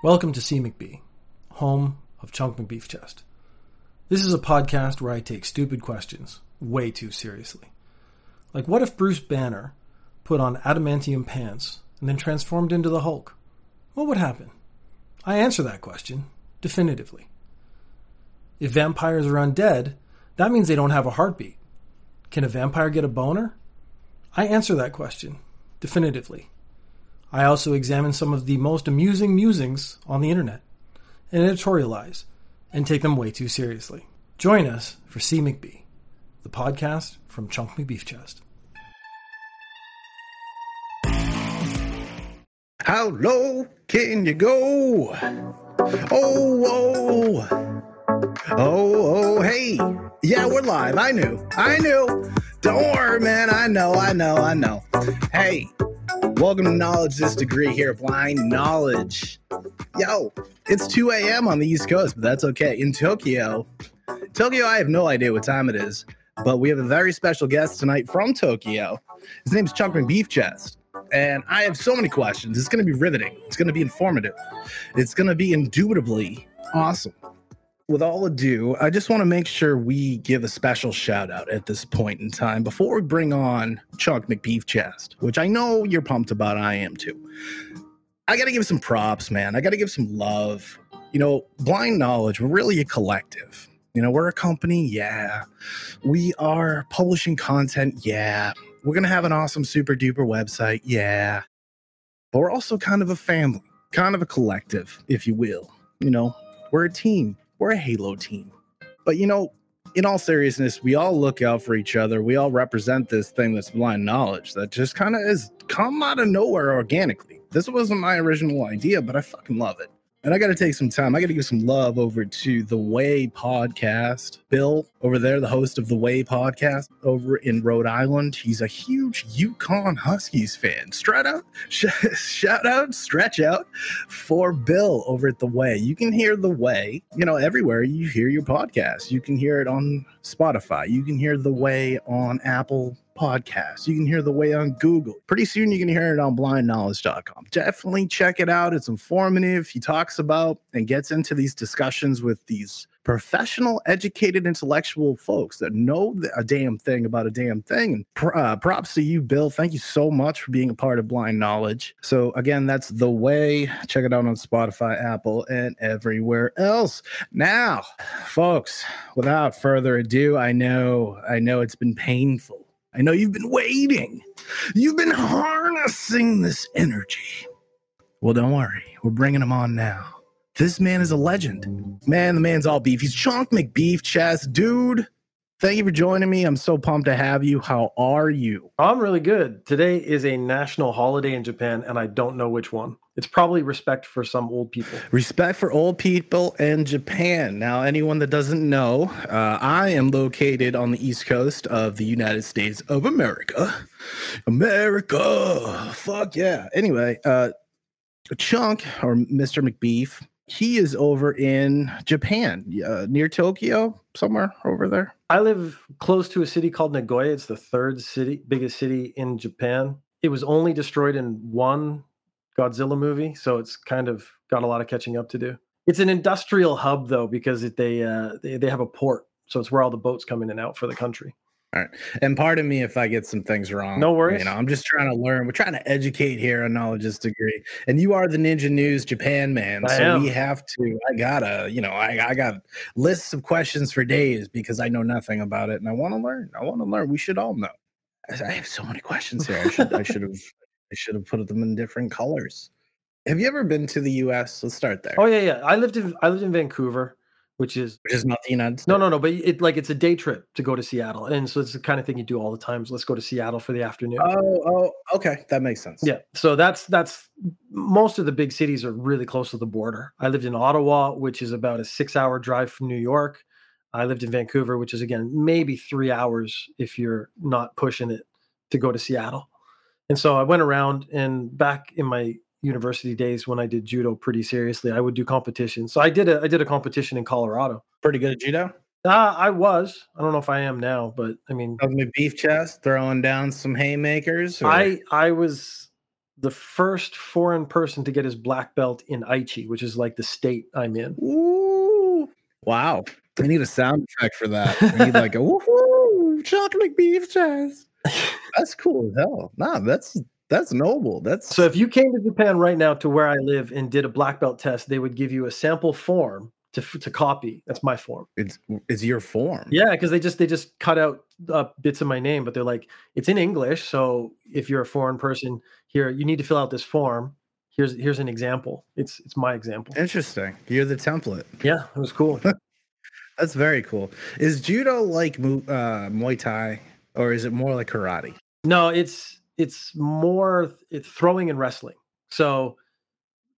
Welcome to CMcB, home of Chunk McBeef Chest. This is a podcast where I take stupid questions way too seriously. Like, what if Bruce Banner put on adamantium pants and then transformed into the Hulk? What would happen? I answer that question definitively. If vampires are undead, that means they don't have a heartbeat. Can a vampire get a boner? I answer that question definitively. I also examine some of the most amusing musings on the internet and editorialize and take them way too seriously. Join us for CMcB, the podcast from Chunk McBeef Chest. How low can you go? Oh, oh, oh, oh, hey. Yeah, we're live. I knew. I knew. Don't worry, man. I know, I know, I know. Hey, welcome to Knowledge This Degree here, Blind Knowledge. Yo, it's 2 a.m. on the East Coast, but that's okay. In Tokyo, Tokyo, I have no idea what time it is, but we have a very special guest tonight from Tokyo. His name's Chunk Beef Chest. And I have so many questions. It's going to be riveting. It's going to be informative. It's going to be indubitably awesome. With all ado, I just want to make sure we give a special shout out at this point in time before we bring on Chuck McBeef Chest, which I know you're pumped about. I am too. I got to give some props, man. I got to give some love. You know, blind knowledge, we're really a collective. You know, we're a company, yeah. We are publishing content, yeah. We're going to have an awesome super duper website, yeah. But we're also kind of a family, kind of a collective, if you will. You know, we're a team, we're a Halo team. But, you know, in all seriousness, we all look out for each other. We all represent this thing that's blind knowledge that just kind of is come out of nowhere organically. This wasn't my original idea, but I fucking love it. And I got to take some time. I got to give some love over to the Way podcast. Bill over there, the host of the Way podcast over in Rhode Island. He's a huge UConn Huskies fan. Strut out, sh- shout out, stretch out for Bill over at the Way. You can hear the Way, you know, everywhere you hear your podcast. You can hear it on Spotify. You can hear the Way on Apple podcast. You can hear the way on Google. Pretty soon you can hear it on blindknowledge.com. Definitely check it out. It's informative. He talks about and gets into these discussions with these professional, educated, intellectual folks that know a damn thing about a damn thing. And uh, props to you, Bill. Thank you so much for being a part of Blind Knowledge. So, again, that's The Way. Check it out on Spotify, Apple, and everywhere else. Now, folks, without further ado, I know, I know it's been painful. I know you've been waiting. You've been harnessing this energy. Well, don't worry. We're bringing him on now. This man is a legend. Man, the man's all beef. He's Chunk McBeef Chest. Dude, thank you for joining me. I'm so pumped to have you. How are you? I'm really good. Today is a national holiday in Japan, and I don't know which one. It's probably respect for some old people. Respect for old people in Japan. Now, anyone that doesn't know, uh, I am located on the east coast of the United States of America. America. Fuck yeah. Anyway, uh, Chunk or Mr. McBeef, he is over in Japan, uh, near Tokyo, somewhere over there. I live close to a city called Nagoya. It's the third city, biggest city in Japan. It was only destroyed in one Godzilla movie, so it's kind of got a lot of catching up to do. It's an industrial hub though because it, they, uh, they they have a port, so it's where all the boats come in and out for the country. All right. And pardon me if I get some things wrong. No worries. You know, I'm just trying to learn. We're trying to educate here on knowledge degree. And you are the Ninja News Japan man. I so am. we have to, I gotta, you know, I, I got lists of questions for days because I know nothing about it and I want to learn. I want to learn. We should all know. I I have so many questions here. I should I should have I should have put them in different colors. Have you ever been to the US? Let's start there. Oh yeah, yeah. I lived in I lived in Vancouver, which is Which is not the United States. no, no, no. But it like it's a day trip to go to Seattle, and so it's the kind of thing you do all the time. So let's go to Seattle for the afternoon. Oh, oh, okay. That makes sense. Yeah, so that's that's most of the big cities are really close to the border. I lived in Ottawa, which is about a six-hour drive from New York. I lived in Vancouver, which is again maybe three hours if you're not pushing it to go to Seattle. And so I went around, and back in my university days when I did judo pretty seriously, I would do competitions. So I did a I did a competition in Colorado. Pretty good at judo. Uh, I was. I don't know if I am now, but I mean, my beef chest, throwing down some haymakers. or- I I was the first foreign person to get his black belt in Aichi, which is like the state I'm in. Ooh. Wow. I need a sound effect for that. I need like a woohoo, chocolate beef chest. That's cool as hell. Nah, that's that's noble. That's So if you came to Japan right now to where I live and did a black belt test, they would give you a sample form to to copy. That's my form. it's it's your form. Yeah, because they just they just cut out uh, bits of my name, but they're like it's in English. So if you're a foreign person here, you need to fill out this form. Here's here's an example. It's it's my example. Interesting. You're the template. Yeah, it was cool. That's very cool. Is judo like uh, Muay Thai or is it more like karate? No, it's it's more it's throwing and wrestling. So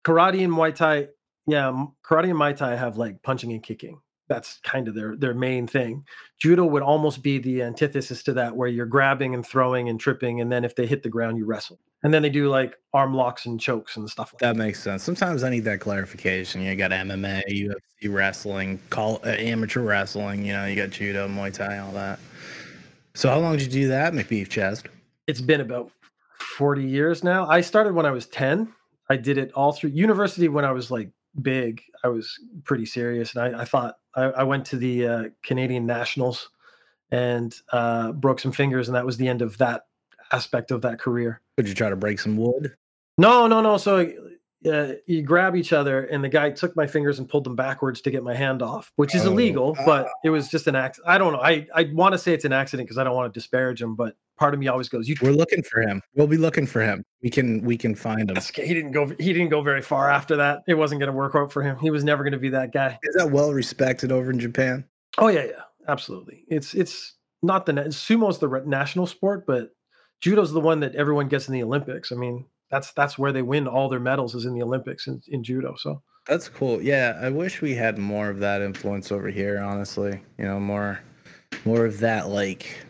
karate and Muay Thai, yeah, karate and Muay Thai have like punching and kicking. That's kind of their their main thing. Judo would almost be the antithesis to that, where you're grabbing and throwing and tripping, and then if they hit the ground, you wrestle. And then they do like arm locks and chokes and stuff like that. That makes sense. Sometimes I need that clarification. You got MMA, UFC wrestling, call uh, amateur wrestling. You know, you got judo, Muay Thai, all that. So how long did you do that, McBeef Chest? It's been about 40 years now. I started when I was 10. I did it all through university when I was like big. I was pretty serious. And I, I thought I, I went to the uh, Canadian Nationals and uh, broke some fingers. And that was the end of that aspect of that career. Would you try to break some wood? No, no, no. So uh, you grab each other, and the guy took my fingers and pulled them backwards to get my hand off, which is Oh, illegal, but it was just an accident. I don't know. I, I want to say it's an accident because I don't want to disparage him, but part of me always goes, "You." We're looking for him. We'll be looking for him. We can we can find him. He didn't go. He didn't go very far after that. It wasn't going to work out for him. He was never going to be that guy. Is that well respected over in Japan? Oh yeah, yeah, absolutely. It's it's not the na- sumo's the national sport, but judo's the one that everyone gets in the Olympics. I mean, that's that's where they win all their medals is in the Olympics in, in judo. So That's cool. Yeah, I wish we had more of that influence over here. Honestly, you know, more, more of that. Like,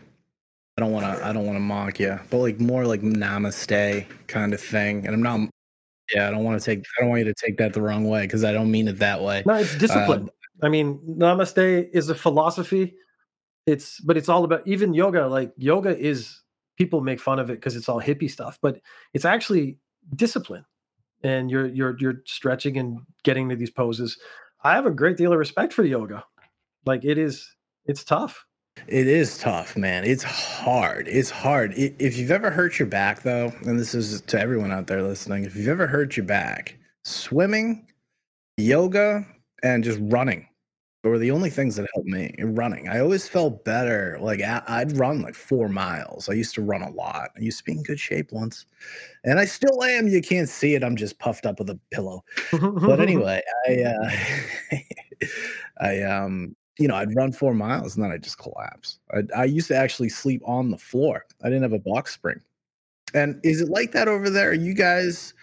I don't want to, I don't want to mock you, but like more like namaste kind of thing. And I'm not. Yeah, I don't want to take. I don't want you to take that the wrong way because I don't mean it that way. no, it's discipline. Um, I mean, namaste is a philosophy. It's but it's all about even yoga. Like yoga is people make fun of it because it's all hippie stuff, but it's actually discipline. And you're you're you're stretching and getting to these poses. I have a great deal of respect for yoga. Like it is, it's tough. It is tough, man. It's hard. It's hard. If you've ever hurt your back, though, and this is to everyone out there listening, if you've ever hurt your back, swimming, yoga, and just running were the only things that helped me. Running. I always felt better. Like I- I'd run like four miles. I used to run a lot. I used to be in good shape once, and I still am. You can't see it. I'm just puffed up with a pillow but anyway, I uh, I um you know I'd run four miles and then I'd just collapse. I, I used to actually sleep on the floor. I didn't have a box spring. And is it like that over there? You guys,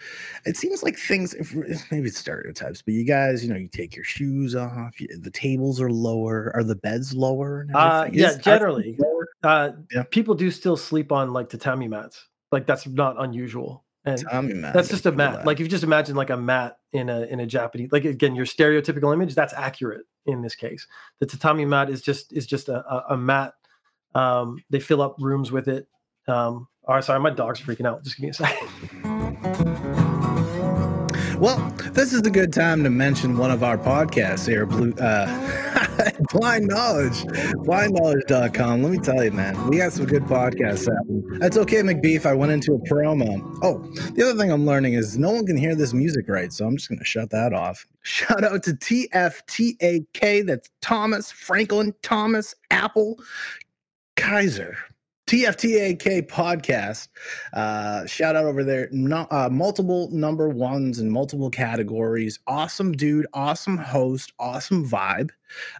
it seems like things. If, maybe it's stereotypes, but you guys, you know, you take your shoes off. The tables are lower. Are the beds lower? Uh, yeah, are generally. uh, Yeah. people do still sleep on like tatami mats. Like that's not unusual. And me, that's just a mat. that. Like if you just imagine like a mat in a in a Japanese like again your stereotypical image that's accurate in this case. The tatami mat is just is just a, a, a mat. Um, they fill up rooms with it. Um, all right, sorry, my dog's freaking out. Just give me a second. Well, this is a good time to mention one of our podcasts here, Blue uh, Blind Knowledge, blindknowledge.com. Let me tell you, man, we got some good podcasts out. That's okay, McBeef. I went into a promo. Oh, the other thing I'm learning is no one can hear this music right, so I'm just going to shut that off. Shout out to TFTAK. That's Thomas, Franklin, Thomas, Apple, Kaiser. TFTAK podcast. Uh, shout out over there. No, uh, multiple number ones in multiple categories. Awesome dude, awesome host, awesome vibe.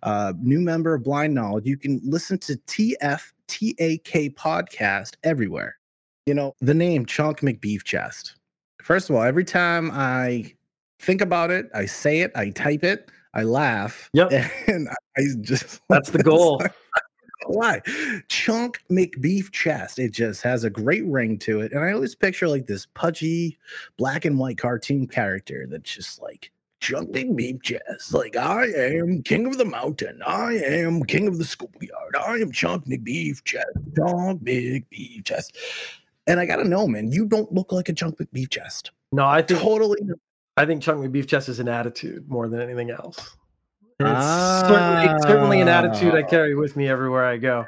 Uh, new member of Blind Knowledge. You can listen to TFTAK podcast everywhere. You know, the name Chunk McBeef Chest. First of all, every time I think about it, I say it, I type it, I laugh. Yep. And I just That's the goal. why chunk mcbeef chest it just has a great ring to it and i always picture like this pudgy black and white cartoon character that's just like chunk mcbeef chest like i am king of the mountain i am king of the schoolyard i am chunk mcbeef chest chunk mcbeef chest And I gotta know, man, you don't look like a Chunk McBeef chest. No, I think Totally. I think Chunk McBeef chest is an attitude more than anything else. It's certainly, certainly an attitude I Ah. carry with me everywhere I go.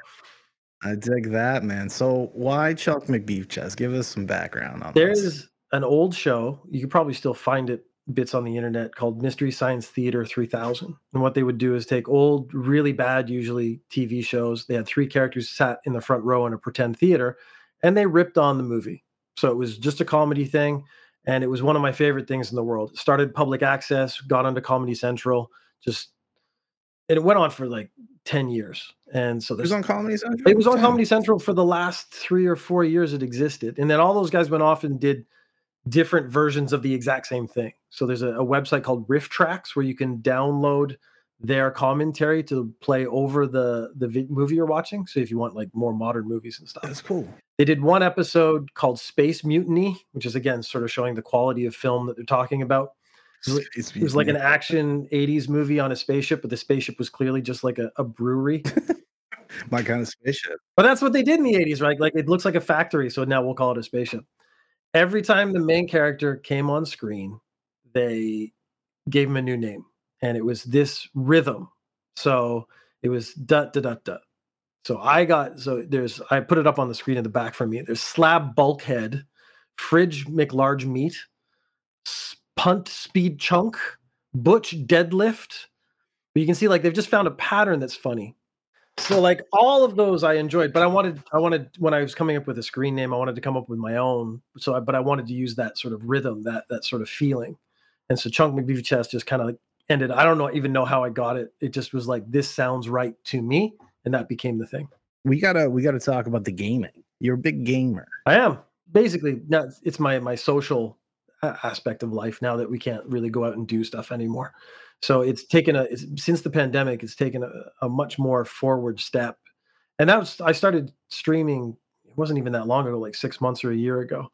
I dig that, man. So why Chuck McBeef chest? Give us some background on this. There's an old show, you could probably still find it bits on the internet called Mystery Science Theater 3000. And what they would do is take old, really bad, usually TV shows. They had three characters sat in the front row in a pretend theater, and they ripped on the movie. So it was just a comedy thing. And it was one of my favorite things in the world. It started public access, got onto Comedy Central, just, and it went on for like 10 years. And so It was there's on Comedy Central. it was on. Comedy Central for the last three or four years it existed. And then all those guys went off and did different versions of the exact same thing. So there's a, a website called RiffTrax where you can download their commentary to play over the the vi- movie you're watching. So if you want like more modern movies and stuff. That's cool. They did one episode called Space Mutiny, which is again sort of showing the quality of film that they're talking about. It was- Space It was like an action 80s movie on a spaceship, but the spaceship was clearly just like a, a brewery. my kind of spaceship. But that's what they did in the 80s, right? Like it looks like a factory, so now we'll call it a spaceship. Every time the main character came on screen, they gave him a new name, and it was this rhythm. So it was dut dut dut dut. So I got so there's I put it up on the screen in the back for me. There's slab bulkhead, fridge McLarge meat, punt speed chunk, butch deadlift. But you can see like they've just found a pattern that's funny. So like all of those I enjoyed, but I wanted I wanted when I was coming up with a screen name, I wanted to come up with my own. So I, but I wanted to use that sort of rhythm, that that sort of feeling. And so Chunk McBeef Chest just kind of like ended. I don't know even know how I got it. It just was like this sounds right to me, and that became the thing. We gotta we gotta talk about the gaming. You're a big gamer. I am basically now it's- my my social aspect of life now that we can't really go out and do stuff anymore. So it's taken a it's, since the pandemic, it's taken a, a much more forward step. And that was I started streaming. It wasn't even that long ago, like six months or a year ago.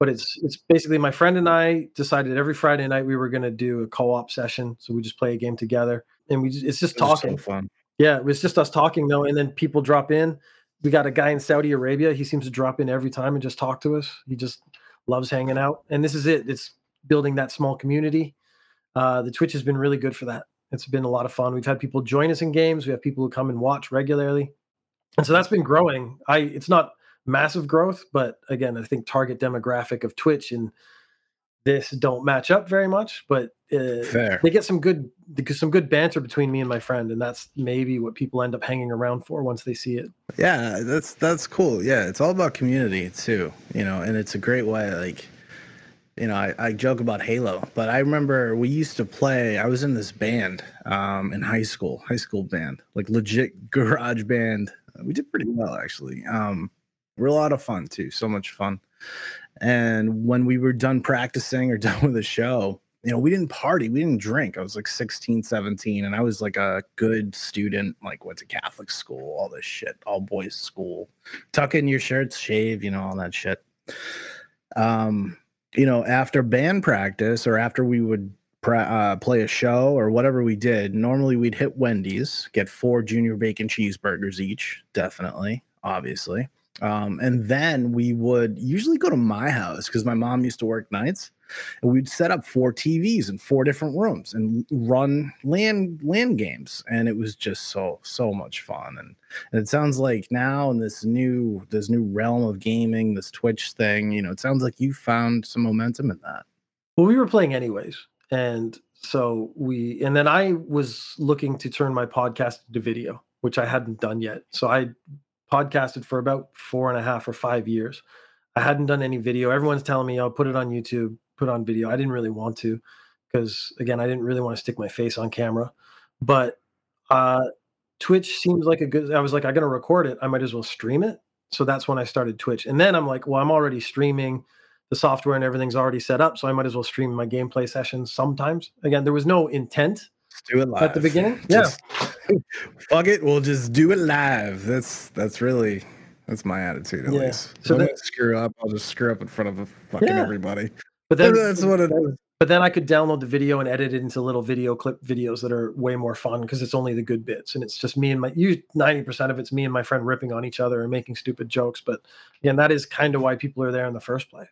But it's it's basically my friend and I decided every Friday night we were going to do a co-op session. So we just play a game together, and we just, it's just are talking. So fun. Yeah, it was just us talking though, and then people drop in. We got a guy in Saudi Arabia. He seems to drop in every time and just talk to us. He just loves hanging out, and this is it. It's building that small community. Uh, the Twitch has been really good for that. It's been a lot of fun. We've had people join us in games. We have people who come and watch regularly, and so that's been growing. I it's not massive growth, but again, I think target demographic of Twitch and this don't match up very much. But uh, Fair. they get some good some good banter between me and my friend, and that's maybe what people end up hanging around for once they see it. Yeah, that's that's cool. Yeah, it's all about community too, you know, and it's a great way. Like, you know, I, I joke about Halo, but I remember we used to play. I was in this band um, in high school, high school band, like legit garage band. We did pretty well actually. Um, we're a lot of fun too, so much fun. And when we were done practicing or done with the show, you know, we didn't party, we didn't drink. I was like 16, 17, and I was like a good student, like went to Catholic school, all this shit, all boys school. Tuck in your shirts, shave, you know, all that shit. Um, you know, after band practice or after we would pra- uh, play a show or whatever we did, normally we'd hit Wendy's, get four junior bacon cheeseburgers each, definitely, obviously. Um, and then we would usually go to my house because my mom used to work nights, and we'd set up four TVs in four different rooms and run land land games, and it was just so so much fun. And, and it sounds like now in this new this new realm of gaming, this Twitch thing, you know, it sounds like you found some momentum in that. Well, we were playing anyways, and so we and then I was looking to turn my podcast into video, which I hadn't done yet. So I podcasted for about four and a half or five years. I hadn't done any video. Everyone's telling me, "Oh, put it on YouTube, put on video." I didn't really want to because again, I didn't really want to stick my face on camera. But uh, Twitch seems like a good. I was like, I'm gonna record it. I might as well stream it. So that's when I started Twitch. And then I'm like, well, I'm already streaming. The software and everything's already set up, so I might as well stream my gameplay sessions sometimes. Again, there was no intent Let's do it live at the beginning. Just- fuck it, we'll just do it live. That's that's really that's my attitude at Yeah. least. So So I'm that- screw up, I'll just screw up in front of fucking Yeah. everybody. But then that's what it is. But then I could download the video and edit it into little video clip videos that are way more fun because it's only the good bits and it's just me and my you 90% of it's me and my friend ripping on each other and making stupid jokes. But again, that is kind of why people are there in the first place.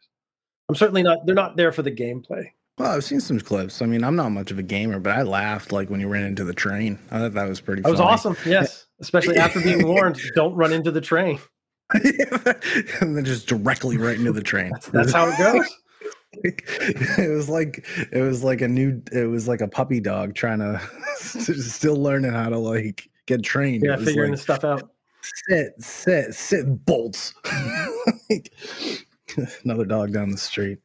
I'm certainly not they're not there for the gameplay. Well, I've seen some clips. I mean, I'm not much of a gamer, but I laughed like when you ran into the train. I thought that was pretty. That was awesome. Yes, especially after being warned, don't run into the train. and then just directly right into the train. That's, that's how it goes. it was like it was like a new it was like a puppy dog trying to still learning how to like get trained. Yeah, figuring like, the stuff out. Sit, sit, sit, bolts. Another dog down the street.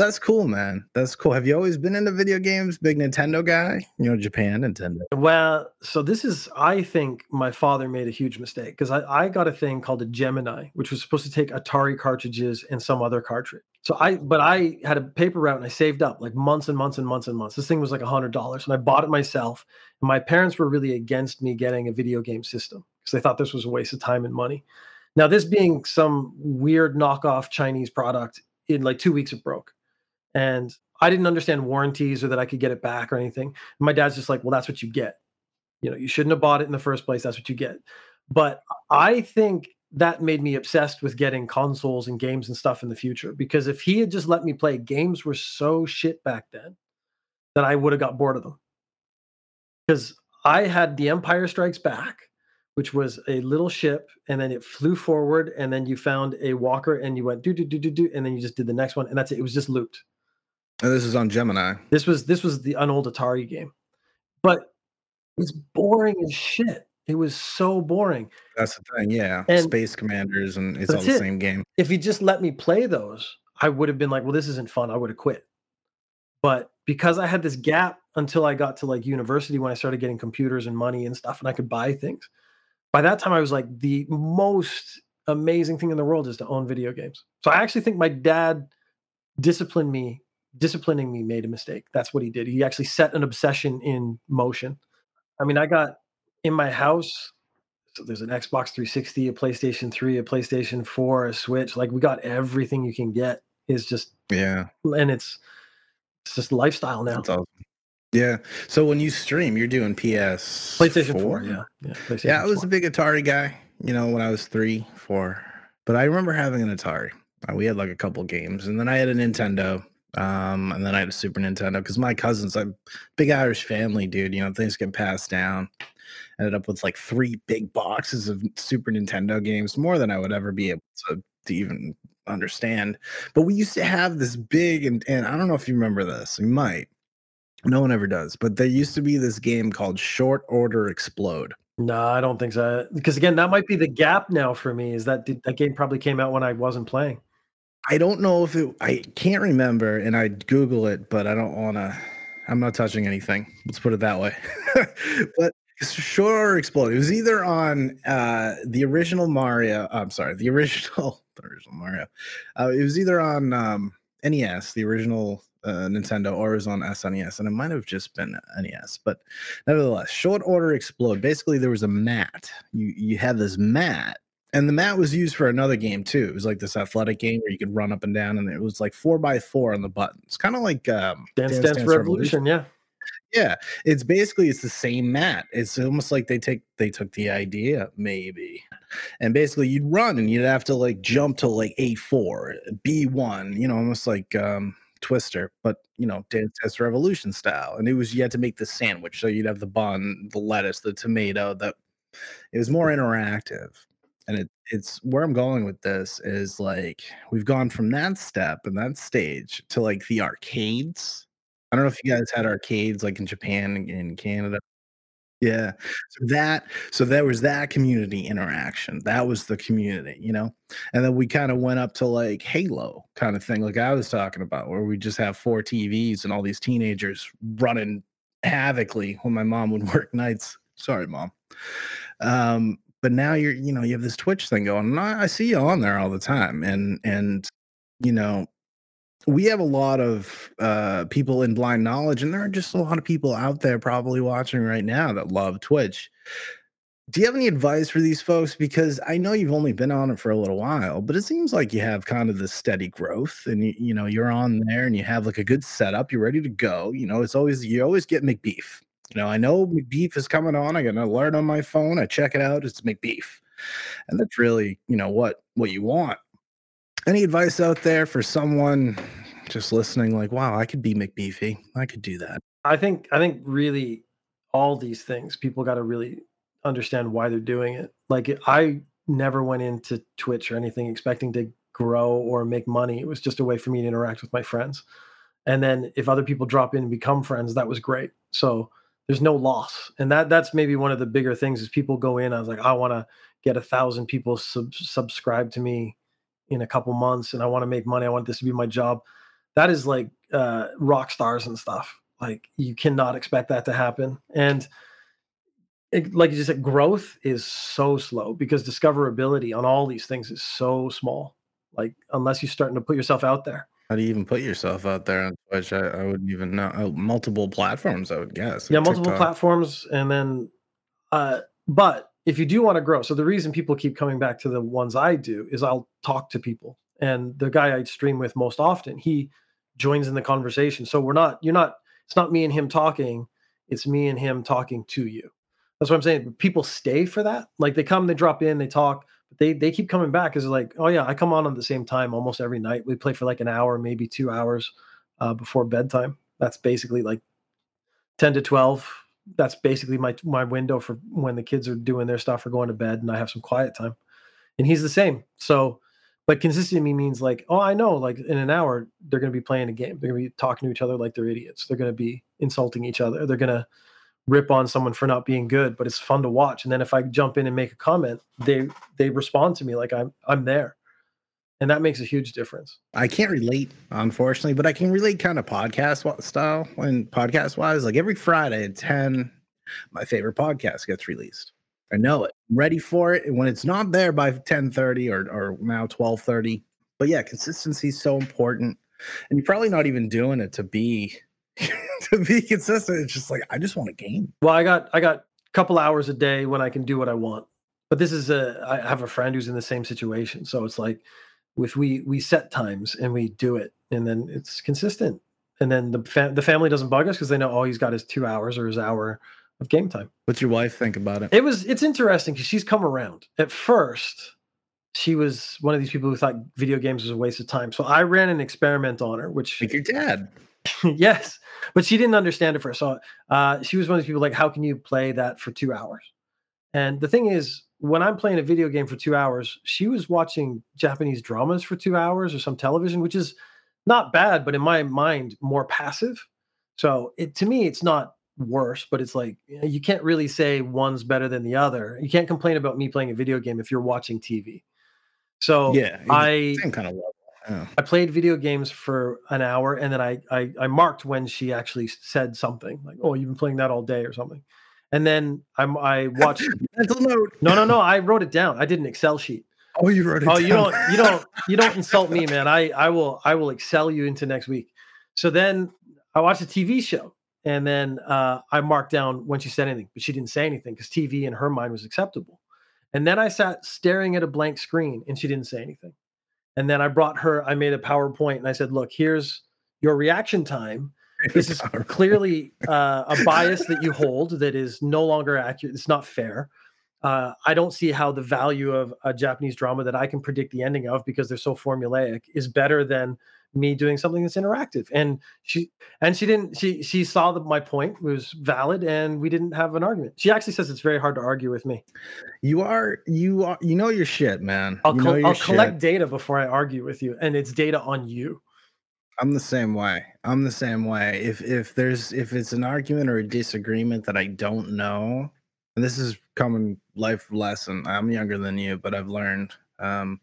That's cool, man. That's cool. Have you always been into video games? Big Nintendo guy? You know, Japan, Nintendo. Well, so this is, I think my father made a huge mistake because I, I got a thing called a Gemini, which was supposed to take Atari cartridges and some other cartridge. So I, but I had a paper route and I saved up like months and months and months and months. This thing was like a hundred dollars and I bought it myself. And my parents were really against me getting a video game system because they thought this was a waste of time and money. Now, this being some weird knockoff Chinese product, in like two weeks it broke and I didn't understand warranties or that I could get it back or anything. And my dad's just like, well, that's what you get. You know, you shouldn't have bought it in the first place. That's what you get. But I think that made me obsessed with getting consoles and games and stuff in the future because if he had just let me play, games were so shit back then that I would have got bored of them. Because I had The Empire Strikes Back, which was a little ship, and then it flew forward, and then you found a walker, and you went do do do do do, and then you just did the next one, and that's it. It was just looped. And this is on Gemini. This was this was the an old Atari game, but it's boring as shit. It was so boring. That's the thing, yeah. And Space Commanders, and it's all the it. same game. If you just let me play those, I would have been like, "Well, this isn't fun." I would have quit. But because I had this gap until I got to like university when I started getting computers and money and stuff, and I could buy things. By that time, I was like, the most amazing thing in the world is to own video games. So I actually think my dad disciplined me disciplining me made a mistake. That's what he did. He actually set an obsession in motion. I mean, I got in my house. So there's an Xbox 360, a PlayStation 3, a PlayStation 4, a Switch. Like we got everything you can get. Is just yeah, and it's it's just lifestyle now. Awesome. Yeah. So when you stream, you're doing PS PlayStation 4, yeah. Yeah, yeah I was 4. a big Atari guy, you know, when I was three, four. But I remember having an Atari. Uh, we had like a couple games, and then I had a Nintendo. Um, and then I had a Super Nintendo because my cousins, I'm big Irish family, dude. You know, things get passed down. Ended up with like three big boxes of Super Nintendo games, more than I would ever be able to, to even understand. But we used to have this big, and, and I don't know if you remember this, you might. No one ever does, but there used to be this game called Short Order Eggsplode. No, I don't think so. Because again, that might be the gap now for me. Is that that game probably came out when I wasn't playing. I don't know if it. I can't remember, and I'd Google it, but I don't want to. I'm not touching anything. Let's put it that way. but sure, explode. It was either on uh, the original Mario. I'm sorry, the original, the original Mario. Uh, it was either on um, NES, the original uh, Nintendo, or it was on SNES, and it might have just been NES. But nevertheless, short order Eggsplode. Basically, there was a mat. You you had this mat and the mat was used for another game too. It was like this athletic game where you could run up and down, and it was like four by four on the buttons, kind of like um, Dance Dance, Dance, Dance Revolution. Revolution. Yeah, yeah. It's basically it's the same mat. It's almost like they take they took the idea maybe, and basically you'd run and you'd have to like jump to like a four, B one, you know, almost like um, Twister, but you know, Dance Dance Revolution style. And it was you had to make the sandwich, so you'd have the bun, the lettuce, the tomato. That it was more interactive and it, it's where i'm going with this is like we've gone from that step and that stage to like the arcades. I don't know if you guys had arcades like in japan and in canada. Yeah. So that so there was that community interaction. That was the community you know? And then we kind of went up to like halo kind of thing like i was talking about where we just have four tvs and all these teenagers running havocly when my mom would work nights. Sorry mom. Um but now you're you know you have this twitch thing going and I, I see you on there all the time and and you know we have a lot of uh people in blind knowledge and there are just a lot of people out there probably watching right now that love twitch Do you have any advice for these folks? Because I know you've only been on it for a little while, but it seems like you have kind of this steady growth, and you, you know you're on there, and you have like a good setup. You're ready to go. You know, it's always you always get McBeef. You know, I know McBeef is coming on. I got an alert on my phone. I check it out. It's McBeef, and that's really you know what what you want. Any advice out there for someone just listening? Like, wow, I could be McBeefy. I could do that. I think I think really all these things people got to really understand why they're doing it. Like I never went into Twitch or anything expecting to grow or make money. It was just a way for me to interact with my friends. And then if other people drop in and become friends, that was great. So there's no loss. And that that's maybe one of the bigger things is people go in. I was like, I want to get a thousand people sub- subscribe to me in a couple months, and I want to make money. I want this to be my job. That is like uh, rock stars and stuff. Like you cannot expect that to happen. And it, like you just said, growth is so slow because discoverability on all these things is so small. Like unless you're starting to put yourself out there. How do you even put yourself out there on Twitch? I, I wouldn't even know. Oh, multiple platforms, I would guess. Yeah, multiple TikTok. platforms, and then, uh, but if you do want to grow, so the reason people keep coming back to the ones I do is I'll talk to people, and the guy I stream with most often, he joins in the conversation. So we're not, you're not, it's not me and him talking, it's me and him talking to you. That's what I'm saying. People stay for that. Like they come, they drop in, they talk, but they they keep coming back because like, oh yeah, I come on at the same time almost every night. We play for like an hour, maybe two hours uh, before bedtime. That's basically like ten to twelve. That's basically my my window for when the kids are doing their stuff or going to bed, and I have some quiet time. And he's the same. So, but consistency means like, oh, I know, like in an hour they're going to be playing a game. They're going to be talking to each other like they're idiots. They're going to be insulting each other. They're going to rip on someone for not being good, but it's fun to watch. And then if I jump in and make a comment, they they respond to me like I'm I'm there. And that makes a huge difference. I can't relate, unfortunately, but I can relate kind of podcast style and podcast wise. Like every Friday at 10, my favorite podcast gets released. I know it. I'm ready for it. And when it's not there by 10:30 or or now 12:30. But yeah, consistency is so important. And you're probably not even doing it to be to be consistent. It's just like I just want a game. Well, I got I got a couple hours a day when I can do what I want. But this is a I have a friend who's in the same situation. So it's like if we we set times and we do it and then it's consistent. And then the fa- the family doesn't bug us because they know oh he's got his 2 hours or his hour of game time. What's your wife think about it? It was it's interesting cuz she's come around. At first she was one of these people who thought video games was a waste of time. So I ran an experiment on her, which like your dad. yes, but she didn't understand it first. So uh, she was one of these people like, how can you play that for two hours? And the thing is, when I'm playing a video game for two hours, she was watching Japanese dramas for two hours or some television, which is not bad, but in my mind, more passive. So it to me, it's not worse, but it's like you, know, you can't really say one's better than the other. You can't complain about me playing a video game if you're watching TV. So yeah, I same kind of level. Oh. I played video games for an hour and then I, I I marked when she actually said something like, "Oh, you've been playing that all day" or something. And then I'm I watched mental note. No, no, no. I wrote it down. I did an Excel sheet. Oh, you wrote it. Oh, down. you don't you don't you don't insult me, man. I I will I will excel you into next week. So then I watched a TV show and then uh, I marked down when she said anything, but she didn't say anything because TV in her mind was acceptable. And then I sat staring at a blank screen and she didn't say anything. And then I brought her, I made a PowerPoint and I said, look, here's your reaction time. This is clearly uh, a bias that you hold that is no longer accurate. It's not fair. Uh, I don't see how the value of a Japanese drama that I can predict the ending of because they're so formulaic is better than me doing something that's interactive. And she and she didn't she she saw that my point was valid and we didn't have an argument. She actually says it's very hard to argue with me. You are you are you know your shit man. I'll, co- I'll collect data before i argue with you and it's data on you. I'm the same way. I'm the same way. If if there's if it's an argument or a disagreement that i don't know and this is common life lesson i'm younger than you but i've learned um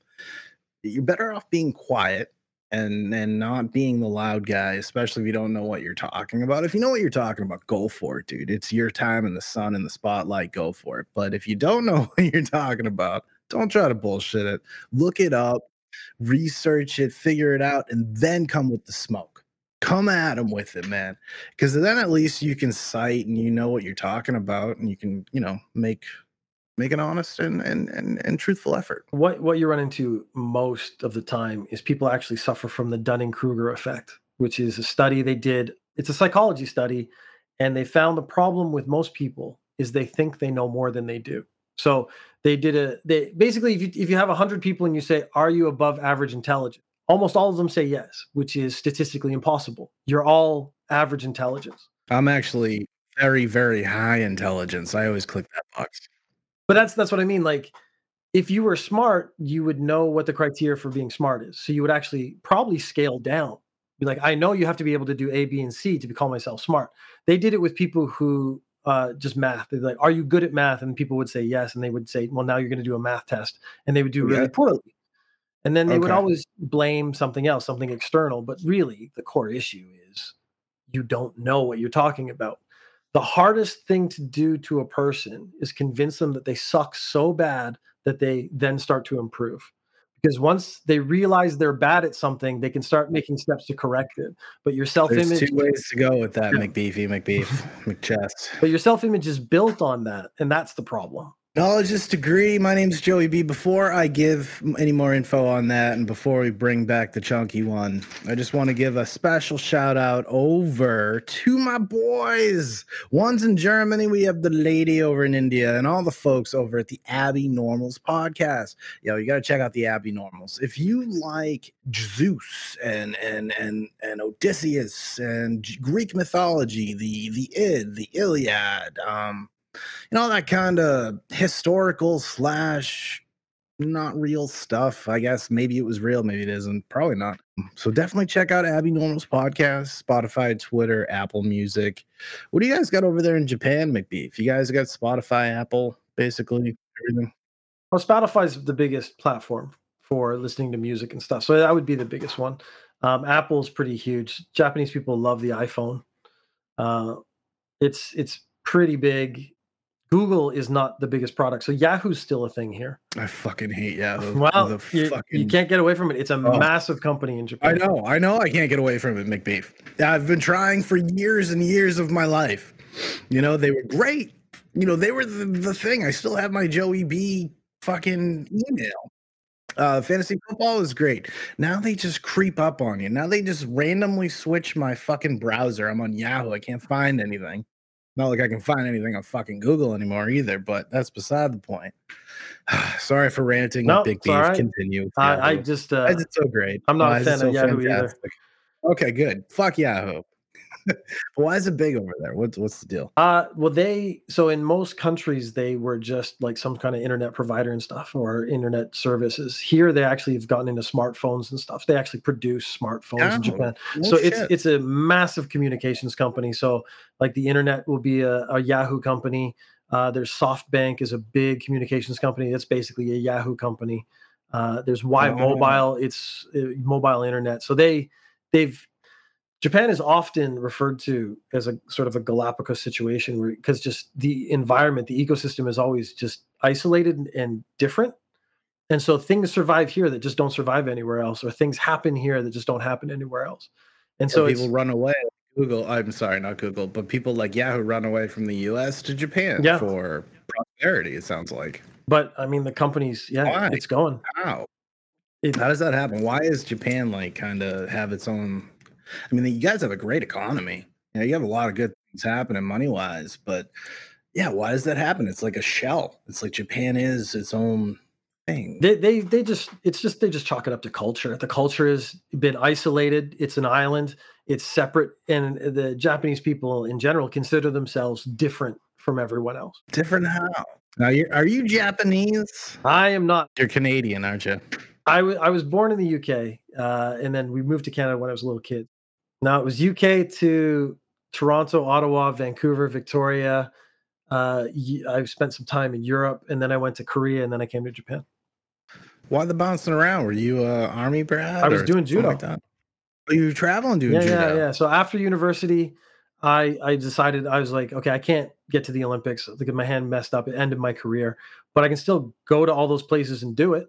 you're better off being quiet and and not being the loud guy, especially if you don't know what you're talking about. If you know what you're talking about, go for it, dude. It's your time in the sun and the spotlight, go for it. But if you don't know what you're talking about, don't try to bullshit it. Look it up, research it, figure it out, and then come with the smoke. Come at them with it, man. Because then at least you can cite and you know what you're talking about, and you can, you know, make make an honest and and and, and truthful effort. What what you run into most of the time is people actually suffer from the Dunning Kruger effect, which is a study they did. It's a psychology study, and they found the problem with most people is they think they know more than they do. So they did a they basically if you if you have 100 people and you say are you above average intelligence almost all of them say yes which is statistically impossible. You're all average intelligence. I'm actually very very high intelligence. I always click that box. but that's that's what i mean like if you were smart you would know what the criteria for being smart is. So you would actually probably scale down. Be like i know you have to be able to do a b and c to be, call myself smart. They did it with people who uh, just math. They'd be like are you good at math? And people would say yes and they would say well now you're going to do a math test and they would do really Yeah. poorly and then they would always blame something else something external but really the core issue is you don't know what you're talking about the hardest thing to do to a person is convince them that they suck so bad that they then start to improve. Because once they realize they're bad at something, they can start making steps to correct it. But your self image. There's two ways to go with that, Yeah. McBeefy, McBeef, McChest. but your self-image is built on that, and that's the problem. Knowledge's degree. My name's Joey B. Before I give any more info on that, and before we bring back the chunky one, I just want to give a special shout out over to my boys. One's in Germany. We have the lady over in India, and all the folks over at the Abby Normals podcast. Yo, you got to check out the Abby Normals. If you like Zeus and and and and Odysseus and Greek mythology, the the Id, the Iliad, um you all that kind of historical slash not real stuff i guess maybe it was real maybe it isn't probably not so definitely check out abby normal's podcast spotify twitter apple music what do you guys got over there in japan mcbeef you guys got spotify apple basically everything Well, Spotify's the biggest platform for listening to music and stuff, so that would be the biggest one. Um, Apple's pretty huge. Japanese people love the iPhone. Uh, it's it's pretty big. Google is not the biggest product, so Yahoo's still a thing here. i fucking hate yahoo Well, you, you can't get away from it. It's a Oh. massive company in Japan. I know, I know I can't get away from it, McBeef. I've been trying for years and years of my life. You know, they were great. You know, they were the, the thing. I still have my Joey B fucking email. Uh fantasy football is great. Now they just creep up on you. Now they just randomly switch my fucking browser. I'm on Yahoo. I can't find anything. Not like I can find anything on fucking Google anymore either, but that's beside the point. Sorry for ranting, No, Big Beef. right. Continue. I, I just Why uh, is it so great? I'm not Why a fan of Yahoo either. Okay, good. Fuck Yahoo. Why is it big over there? What's what's the deal? Uh, well, they so in most countries they were just like some kind of internet provider and stuff or internet services. Here they actually have gotten into smartphones and stuff. They actually produce smartphones in Oh, Japan. No so it's shit. it's a massive communications company. So like the internet will be a, a Yahoo company. Uh, there's SoftBank is a big communications company. That's basically a Yahoo company. Uh, there's Y Oh. Mobile. It's uh, mobile internet. So they they've Japan is often referred to as a sort of a Galapagos situation where because just the environment, the ecosystem is always just isolated and- and different. And so things survive here that just don't survive anywhere else, or things happen here that just don't happen anywhere else. And so so people run away. Google, I'm sorry, not Google, but people like Yahoo run away from the US to Japan Yeah. for prosperity, it sounds like. but I mean the companies, yeah, Why? it's going. How? It, How does that happen? Why is Japan like kind of have its own? I mean, you guys have a great economy. You know, you have a lot of good things happening money wise, but yeah, why does that happen? It's like a shell. It's like Japan is its own thing. they, they they just it's just they just chalk it up to culture. The culture has been isolated. It's an island. It's separate, and the Japanese people in general consider themselves different from everyone else. Different how? Now, you're, are you Japanese? I am not. You're Canadian, aren't you? I I was born in the UK, uh, and then we moved to Canada when I was a little kid. Now it was UK to Toronto, Ottawa, Vancouver, Victoria. Uh, I spent some time in Europe, and then I went to Korea, and then I came to Japan. Why the bouncing around? Were you uh, army brat? I was doing something like judo. that? Oh, you were traveling doing yeah, judo. yeah, yeah. So after university, I I decided I was like, okay, I can't get to the Olympics because my hand messed up. It ended my career, but I can still go to all those places and do it.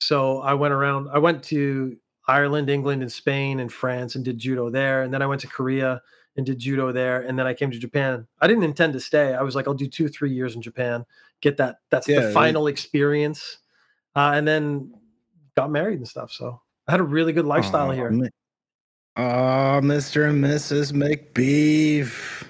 So I went around. I went to Ireland, England, and Spain and France and did judo there, and then I went to Korea and did judo there, and then I came to Japan. I didn't intend to stay. I was like, I'll do two, three years in Japan, get that. That's Yeah, the right. final experience, uh, and then got married and stuff. So I had a really good lifestyle Aw, here. mi- Aw, Mr. and Mrs. McBeef.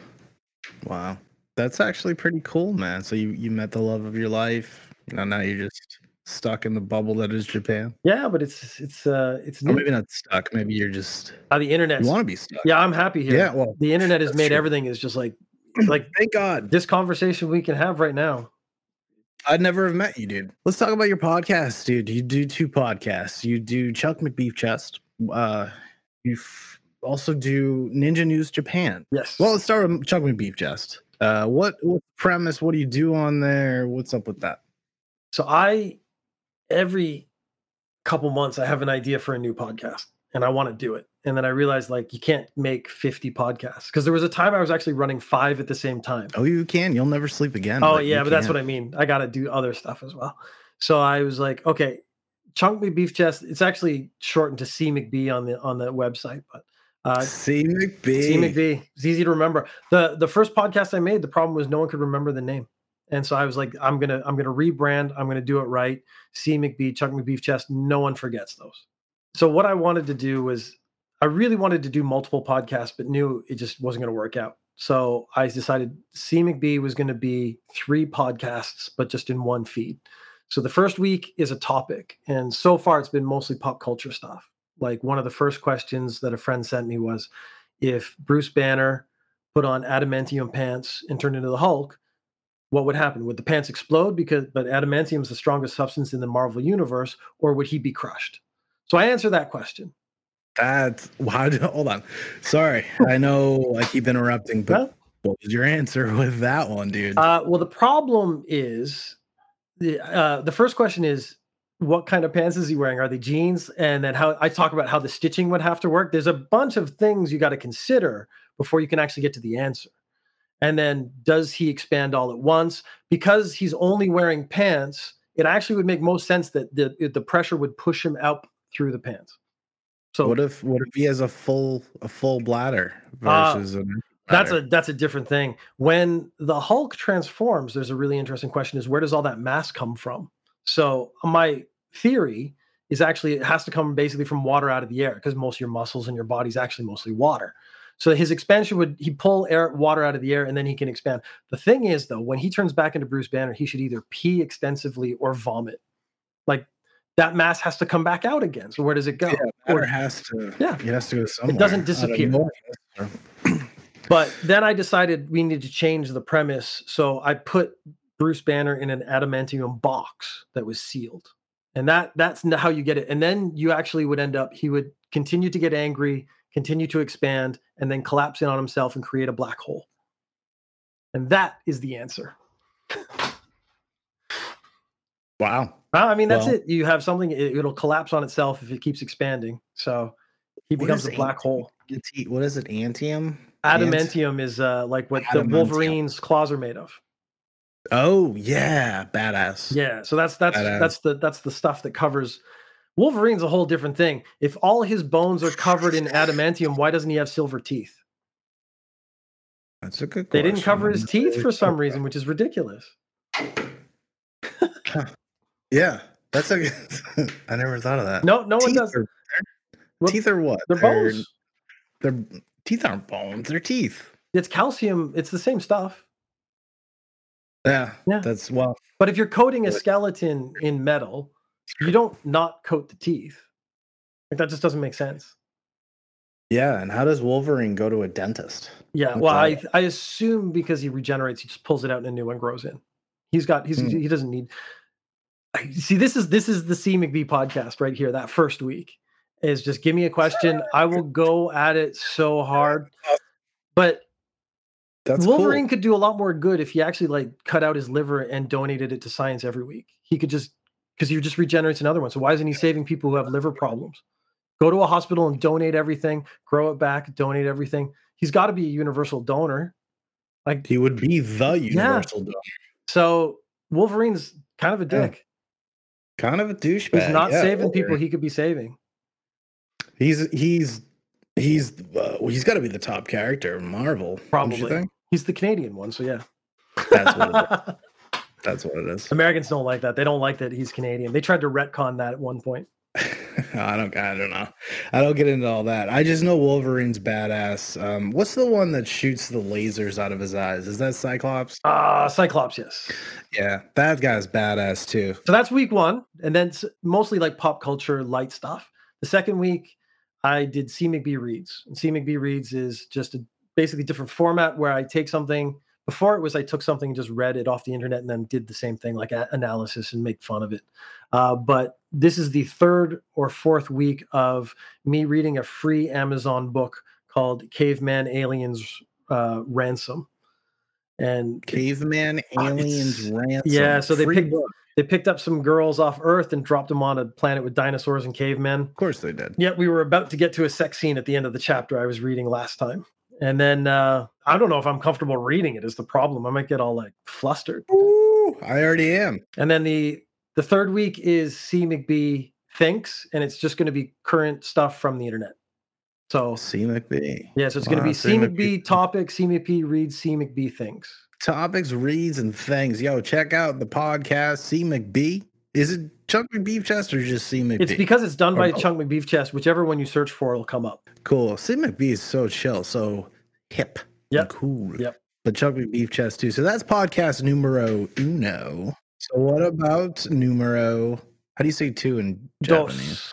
Wow. That's actually pretty cool, man. So you, you met the love of your life. Now now you're just stuck in the bubble that is Japan. Yeah, but it's it's uh it's Or new. maybe not stuck. Maybe you're just Uh, the internet. you want to be stuck. Yeah, I'm happy here. Yeah, well, the internet has made true. everything is just like like thank God. this conversation we can have right now. I'd never have met you, dude. Let's talk about your podcast, dude. You do two podcasts. You do Chuck McBeef Chest. Uh, you f- also do Ninja News Japan. Yes. Well, let's start with Chuck McBeef Chest. Uh, what what premise? What do you do on there? What's up with that? So I every couple months I have an idea for a new podcast and I want to do it. And then I realized like you can't make 50 podcasts because there was a time I was actually running five at the same time. Oh, you can. You'll never sleep again. Oh but yeah, but that's what I mean. I got to do other stuff as well. So I was like, okay, Chunk McBeef Chest. It's actually shortened to CMcB on the on the website, but uh, CMcB. C McBee. It's easy to remember. the The first podcast I made, the problem was no one could remember the name, and so I was like, I'm gonna I'm gonna rebrand. I'm gonna do it right. C McBee, Chunk McBeef Chest. No one forgets those. So what I wanted to do was, I really wanted to do multiple podcasts, but knew it just wasn't to work out. So I decided CMcB was to be three podcasts, but just in one feed. So the first week is a topic, and so far it's been mostly pop culture stuff. Like one of the first questions that a friend sent me was, if Bruce Banner put on adamantium pants and turned into the Hulk, what would happen? Would the pants explode because but adamantium is the strongest substance in the Marvel universe, or would he be crushed? So I answer that question. That's wow. Hold on. Sorry, I know I keep interrupting, but Well, what was your answer with that one, dude? uh, well, the problem is the uh, the first question is what kind of pants is he wearing? Are they jeans? And then how I talk about how the stitching would have to work. There's a bunch of things you got to consider before you can actually get to the answer. And then does he expand all at once? Because he's only wearing pants, it actually would make most sense that the the pressure would push him out through the pants. So what if what if he has a full a full bladder Uh, versus a That's a that's a different thing. When the Hulk transforms, there's a really interesting question: is where does all that mass come from? So my theory is actually it has to come basically from water out of the air because most of your muscles and your body's actually mostly water. So his expansion would he pull air water out of the air and then he can expand. The thing is though, when he turns back into Bruce Banner, he should either pee extensively or vomit. Like that mass has to come back out again. So where does it go? yeah, Or- has to Yeah. it has to go somewhere. It doesn't disappear. But then I decided we need to change the premise. So I put Bruce Banner in an adamantium box that was sealed. And that that's how you get it. And then you actually would end up he would continue to get angry, continue to expand and then collapse in on himself and create a black hole. And that is the answer. Wow. I mean that's Well- it. You have something it, it'll collapse on itself if it keeps expanding. So he becomes a black hole. What is it? Antium? Ant- Adamantium is uh like what the Wolverine's claws are made of. Oh yeah, badass. Yeah, so that's that's Badass. that's the that's the stuff that covers Wolverine's a whole different thing. If all his bones are covered in adamantium, why doesn't he have silver teeth? That's a good. They didn't cover his teeth for some reason, which is ridiculous. Yeah, that's a. I never thought of that. No, no one does. Are, teeth are what? They're bones. They're teeth aren't bones. They're teeth. It's calcium. It's the same stuff. Yeah. Yeah. That's well. But if you're coating a skeleton in metal, you don't not coat the teeth. Like that just doesn't make sense. Yeah. And how does Wolverine go to a dentist? Yeah, What's well, I? I assume because he regenerates, he just pulls it out and a new one grows in. He's got he's Hmm. he doesn't need. I- See, this is this is the CMcB podcast right here. That first week is just give me a question. I will go at it so hard. But That's Wolverine cool. could do a lot more good if he actually like cut out his liver and donated it to science every week. He could just because he just regenerates another one. So why isn't he saving people who have liver problems? Go to a hospital and donate everything, grow it back, donate everything. He's got to be a universal donor. Like He would be the universal donor. so, Wolverine's kind of a Yeah. dick. Kind of a douchebag. He's not yeah, saving people he could be saving. He's he's He's uh, well, he's got to be the top character of Marvel. Probably. He's the Canadian one, so yeah. That's what it is. That's what it is. Americans don't like that. They don't like that he's Canadian. They tried to retcon that at one point. I don't. I don't know. I don't get into all that. I just know Wolverine's badass. Um, what's the one that shoots the lasers out of his eyes? Is that Cyclops? Uh Cyclops, yes. Yeah, that guy's badass too. So that's week one, and then mostly like pop culture light stuff. The second week, I did C McB reads, and C McB reads is just a basically different format where I take something. Before it was I took something and just read it off the internet and then did the same thing like a- analysis and make fun of it. Uh, but this is the third or fourth week of me reading a free Amazon book called Caveman Aliens uh, Ransom, and Caveman aliens ransom. yeah, so they Free picked- book. they picked up some girls off Earth and dropped them on a planet with dinosaurs and cavemen. Of course they did. Yet we were about to get to a sex scene at the end of the chapter I was reading last time. And then uh, I don't know if I'm comfortable reading it is the problem. I might get all like flustered. Ooh, I already am. And then the the third week is C McB thinks, and it's just going to be current stuff from the internet. So CMcB. yeah, so it's going to be C. C McB. McB topic, C McB reads, C McB thinks. Topics, reads, and things. Yo, check out the podcast. CMcB. Is it Chunk McBeef Chest or just CMcB? It's because it's done Or by both. Chunk McBeef Chest. Whichever one you search for will come up. cool. CMcB is so chill, so hip. Yep. Cool. Yep. But Chunk McBeef Chest too. So that's podcast numero uno. So what about numero? How do you say two in Japanese?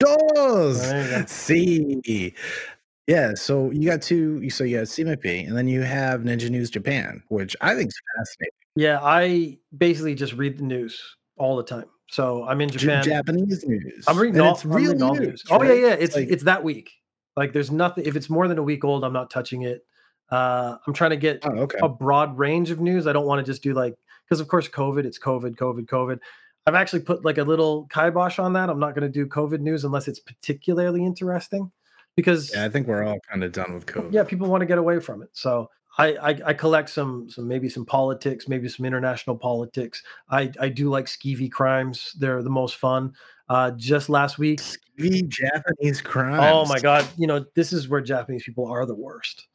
Dos. Dos. See. Yeah, so you got two. So you got CMcB, and then you have Ninja News Japan, which I think is fascinating. Yeah, I basically just read the news all the time. So I'm in Japan. Japanese news. I'm reading all, it's I'm real news. news. Oh yeah, yeah. It's like- it's that week. Like there's nothing. If it's more than a week old, I'm not touching it. Uh, I'm trying to get oh, okay. a broad range of news. I don't want to just do like because of course COVID. It's COVID, COVID, COVID. I've actually put like a little kibosh on that. I'm not going to do COVID news unless it's particularly interesting, because Yeah, I think we're all kind of done with COVID. yeah, people want to get away from it. So I, I I collect some some maybe some politics, maybe some international politics. I I do like skeevy crimes. They're the most fun. Uh, just last week. Skeevy Japanese crimes. Oh my god! You know this is where Japanese people are the worst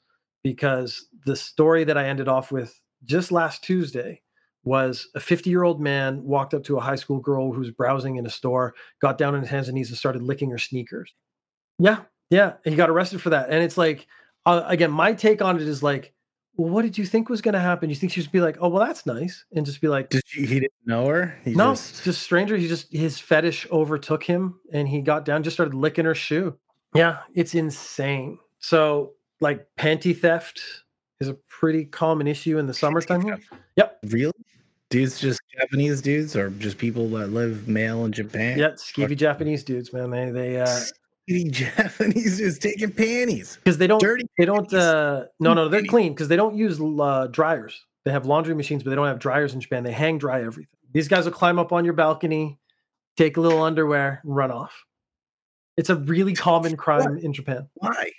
because the story that I ended off with just last Tuesday was a 50 year old man walked up to a high school girl who was browsing in a store, got down on his hands and knees and started licking her sneakers. Yeah, yeah, he got arrested for that. And it's like, uh, again, my take on it is like, well, what did you think was going to happen? You think she would be like, oh, well, that's nice, and just be like, Did you, he didn't know her? He no, just, just, stranger. He just his fetish overtook him, and he got down, just started licking her shoe. Yeah, it's insane. So, like, panty theft is a pretty common issue in the summertime. here. Yep. really? Dudes, just Japanese dudes, or just people that live male in Japan? Yeah, skeevy Japanese dudes, man. They they uh Skeevy Japanese is taking panties. because they don't Dirty. they don't uh no no they're Panties. clean because they don't use uh, dryers. They have laundry machines, but they don't have dryers in Japan. They hang dry everything. These guys will climb up on your balcony, take a little underwear, and run off. It's a really common crime in Japan. Why?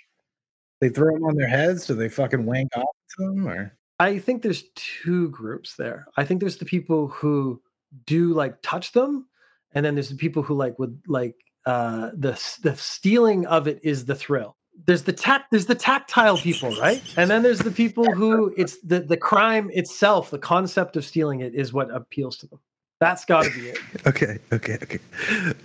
They throw them on their heads? Do they fucking wank off to them? Or I think there's two groups there. I think there's the people who do like touch them, and then there's the people who like would like uh the the stealing of it is the thrill. There's the tact there's the tactile people, right? And then there's the people who it's the the crime itself, the concept of stealing it is what appeals to them. That's got to be it. okay, okay, okay.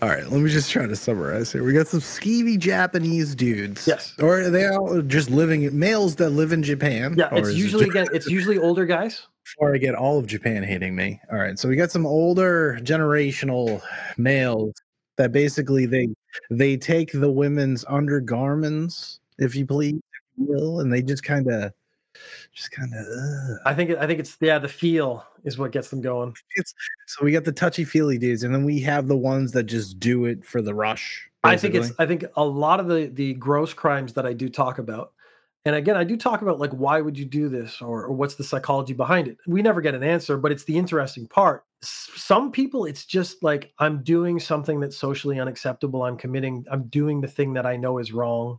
All right, let me just try to summarize here. We got some skeevy Japanese dudes. Yes. Or are they all just living males that live in Japan? Yeah, it's it usually just- again it's usually older guys. before I get all of Japan hating me. All right, so we got some older generational males that basically they they take the women's undergarments, if you please, if you will, and they just kind of just kind of. I think I think it's yeah, the feel is what gets them going. So we got the touchy feely dudes, and then we have the ones that just do it for the rush. I think it's. I think a lot of the the gross crimes that I do talk about, and again I do talk about like why would you do this or, or what's the psychology behind it. We never get an answer, but it's the interesting part. Some people it's just like I'm doing something that's socially unacceptable. I'm committing. I'm doing the thing that I know is wrong.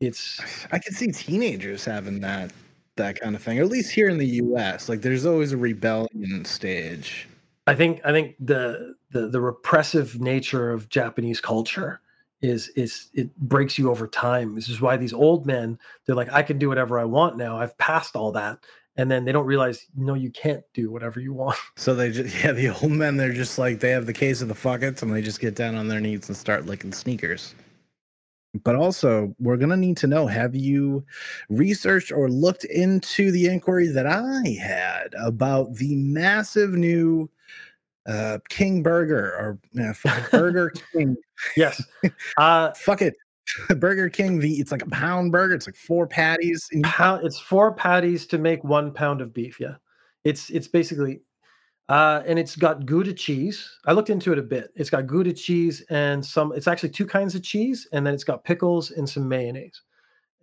It's I can see teenagers having that that kind of thing, or at least here in the U.S. Like, there's always a rebellion stage. I think I think the the the repressive nature of Japanese culture is is it breaks you over time. This is why these old men they're like, I can do whatever I want now. I've passed all that, and then they don't realize no, you can't do whatever you want. So they just yeah, the old men they're just like they have the case of the fuckets and they just get down on their knees and start licking sneakers. But also, we're gonna need to know: Have you researched or looked into the inquiry that I had about the massive new uh, King Burger or uh, Burger King? Yes, uh, Fuck it, Burger King. The it's like a pound burger. It's like four patties. It's four patties to make one pound of beef. Yeah, it's it's basically, uh, and it's got Gouda cheese. I looked into it a bit. It's got Gouda cheese and some. It's actually two kinds of cheese, and then it's got pickles and some mayonnaise.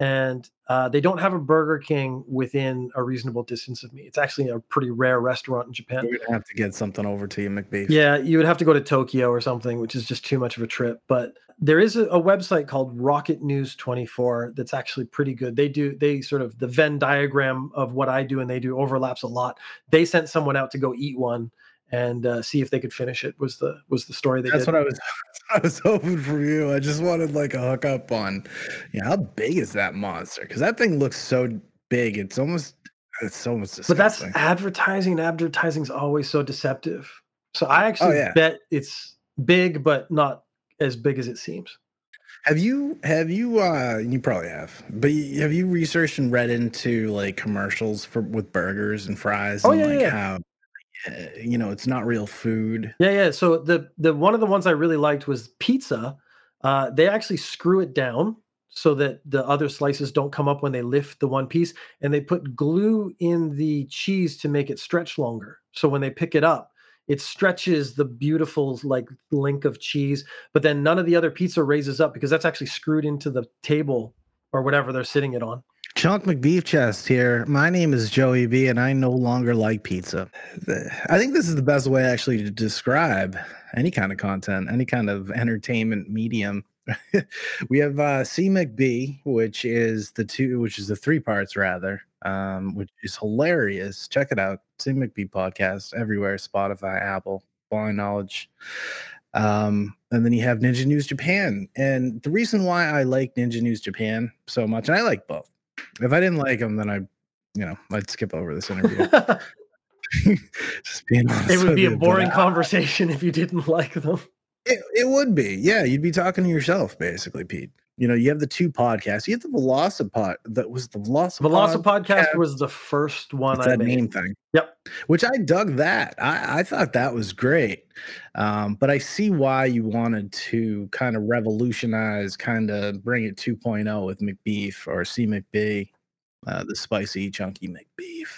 And uh, they don't have a Burger King within a reasonable distance of me. It's actually a pretty rare restaurant in Japan. we're have to get something over to you, McBeef. Yeah, you would have to go to Tokyo or something, which is just too much of a trip. But there is a, a website called Rocket News 24 that's actually pretty good. They do they sort of the Venn diagram of what I do and they do overlaps a lot. They sent someone out to go eat one and uh, see if they could finish it. Was the was the story they That's did? what I was. I was hoping for you. I just wanted like a hookup on. Yeah, how big is that monster? Because that thing looks so big. It's almost. It's almost but that's disgusting. advertising. Advertising's always so deceptive. So I actually Oh, yeah. bet it's big, but not as big as it seems. Have you? Have you? uh You probably have. But have you researched and read into like commercials for with burgers and fries? Oh, and yeah, like yeah. how. Uh, You know, it's not real food. Yeah, yeah. So the the one of the ones I really liked was pizza. Uh, they actually screw it down so that the other slices don't come up when they lift the one piece, and they put glue in the cheese to make it stretch longer. So when they pick it up, it stretches the beautiful like link of cheese. But then none of the other pizza raises up because that's actually screwed into the table or whatever they're sitting it on. Chunk McBeef Chest here. My name is Joey B, and I no longer like pizza. I think this is the best way actually to describe any kind of content, any kind of entertainment medium. we have uh, C McB, which is the two, which is the three parts rather, um, which is hilarious. Check it out, C McB podcast everywhere: Spotify, Apple, Blind Knowledge. Um, and then you have Ninja News Japan, and the reason why I like Ninja News Japan so much, and I like both if I didn't like him, then I, you know, I'd skip over this interview. Just being honest. it would be a you, but boring conversation if you didn't like them. It, it would be, yeah. You'd be talking to yourself, basically, Pete. You know, you have the two podcasts. You have the Velocipod. That was the Velocipod. Velocipod podcast was the first one It's I that made. name thing. Yep. Which I dug that. I, I thought that was great. Um, but I see why you wanted to kind of revolutionize, kind of bring it 2.0 with McBeef or C McB, uh, the spicy, chunky McBeef.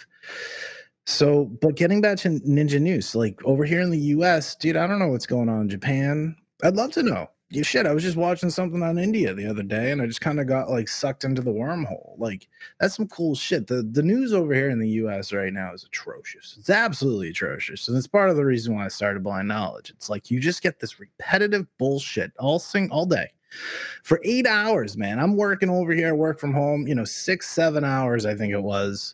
So, but getting back to Ninja News, like over here in the US, dude, I don't know what's going on in Japan. I'd love to know. Yeah, shit, I was just watching something on India the other day and I just kind of got like sucked into the wormhole. Like, that's some cool shit. The the news over here in the US right now is atrocious. It's absolutely atrocious. And it's part of the reason why I started blind knowledge. It's like you just get this repetitive bullshit all sing all day. For eight hours, man. I'm working over here, work from home, you know, six, seven hours, I think it was.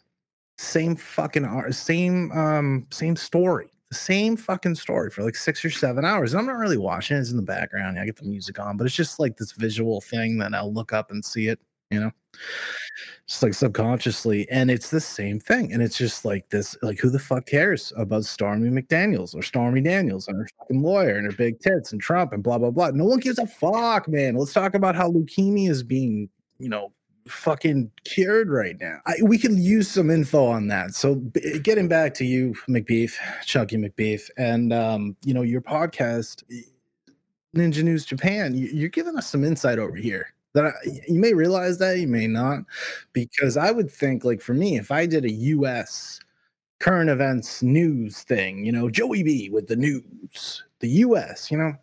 Same fucking hour, same um, same story. The same fucking story for like six or seven hours. And I'm not really watching it. It's in the background. I get the music on, but it's just like this visual thing that I'll look up and see it, you know? just like subconsciously and it's the same thing and it's just like this like who the fuck cares about stormy mcdaniels or stormy daniels and her fucking lawyer and her big tits and trump and blah blah blah no one gives a fuck man let's talk about how leukemia is being you know fucking cured right now. I, we can use some info on that. So b- getting back to you mcbeef chucky mcbeef and um you know your podcast ninja news japan you, you're giving us some insight over here that I, you may realize that you may not because i would think like for me if i did a us current events news thing you know joey b with the news the us you know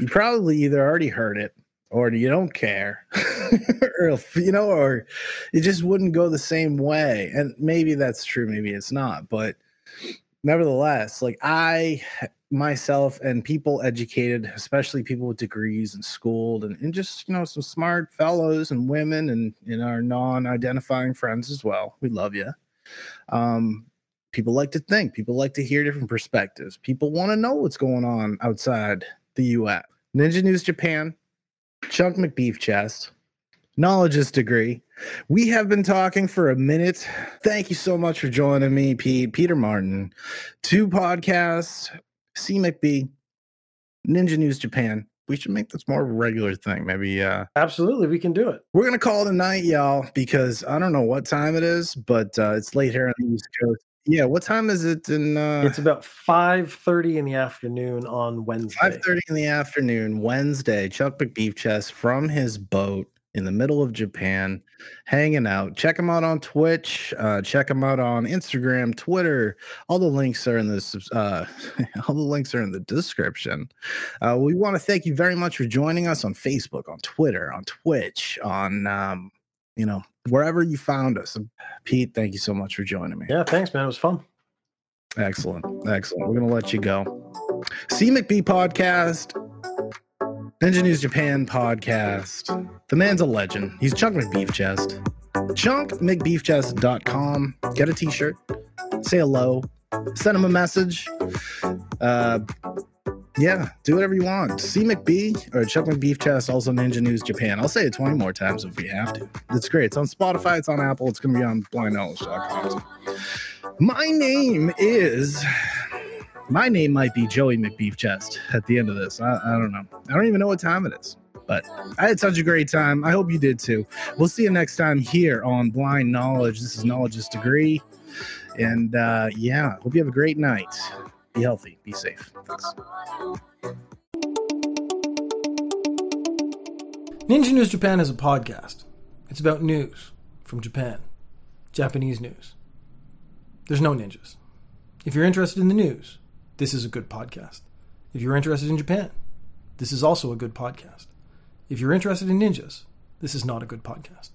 you probably either already heard it or you don't care or you know or it just wouldn't go the same way and maybe that's true maybe it's not but nevertheless like i myself and people educated, especially people with degrees and schooled, and, and just you know some smart fellows and women and and our non-identifying friends as well. We love you. Um, people like to think. People like to hear different perspectives. People want to know what's going on outside the U.S. Ninja News Japan. Chunk McBeef chest, knowledge's degree. We have been talking for a minute. Thank you so much for joining me, Pete, Peter Martin. Two podcasts, CMcB, Ninja News Japan. We should make this more of a regular thing. Maybe uh Absolutely, we can do it. we're gonna call it a night, y'all, because I don't know what time it is, but uh it's late here on the East Coast. Yeah, what time is it in uh It's about five thirty in the afternoon on Wednesday. Five thirty in the afternoon, Wednesday. Chunk McBeef Chest from his boat in the middle of Japan, hanging out. Check him out on Twitch. Uh, check him out on Instagram, Twitter. All the links are in the uh, all the links are in the description. Uh, we want to thank you very much for joining us on Facebook, on Twitter, on Twitch, on um, you know wherever you found us. Pete, thank you so much for joining me. Yeah, thanks, man. It was fun. Excellent. Excellent. We're going to let you go. CMcB podcast, Ninja News Japan podcast. The man's a legend. He's Chunk McBeef Chest. ChunkMcBeefChest.com. Get a t shirt, say hello, send him a message. Uh, yeah, do whatever you want. CMcB or Chunk McBeef Chest, also Ninja News Japan. I'll say it 20 more times if we have to. It's great. It's on Spotify, it's on Apple, it's going to be on blindknowledge.com. My name is. My name might be Joey McBeef Chest at the end of this. I, I don't know. I don't even know what time it is. But I had such a great time. I hope you did too. We'll see you next time here on Blind Knowledge. This is Knowledge's Degree. And uh, yeah, hope you have a great night. Be healthy. Be safe. Thanks. Ninja News Japan is a podcast. It's about news from Japan, Japanese news. There's no ninjas. If you're interested in the news, this is a good podcast. If you're interested in Japan, this is also a good podcast. If you're interested in ninjas, this is not a good podcast.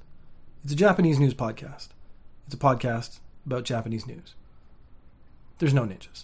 It's a Japanese news podcast. It's a podcast about Japanese news. There's no ninjas.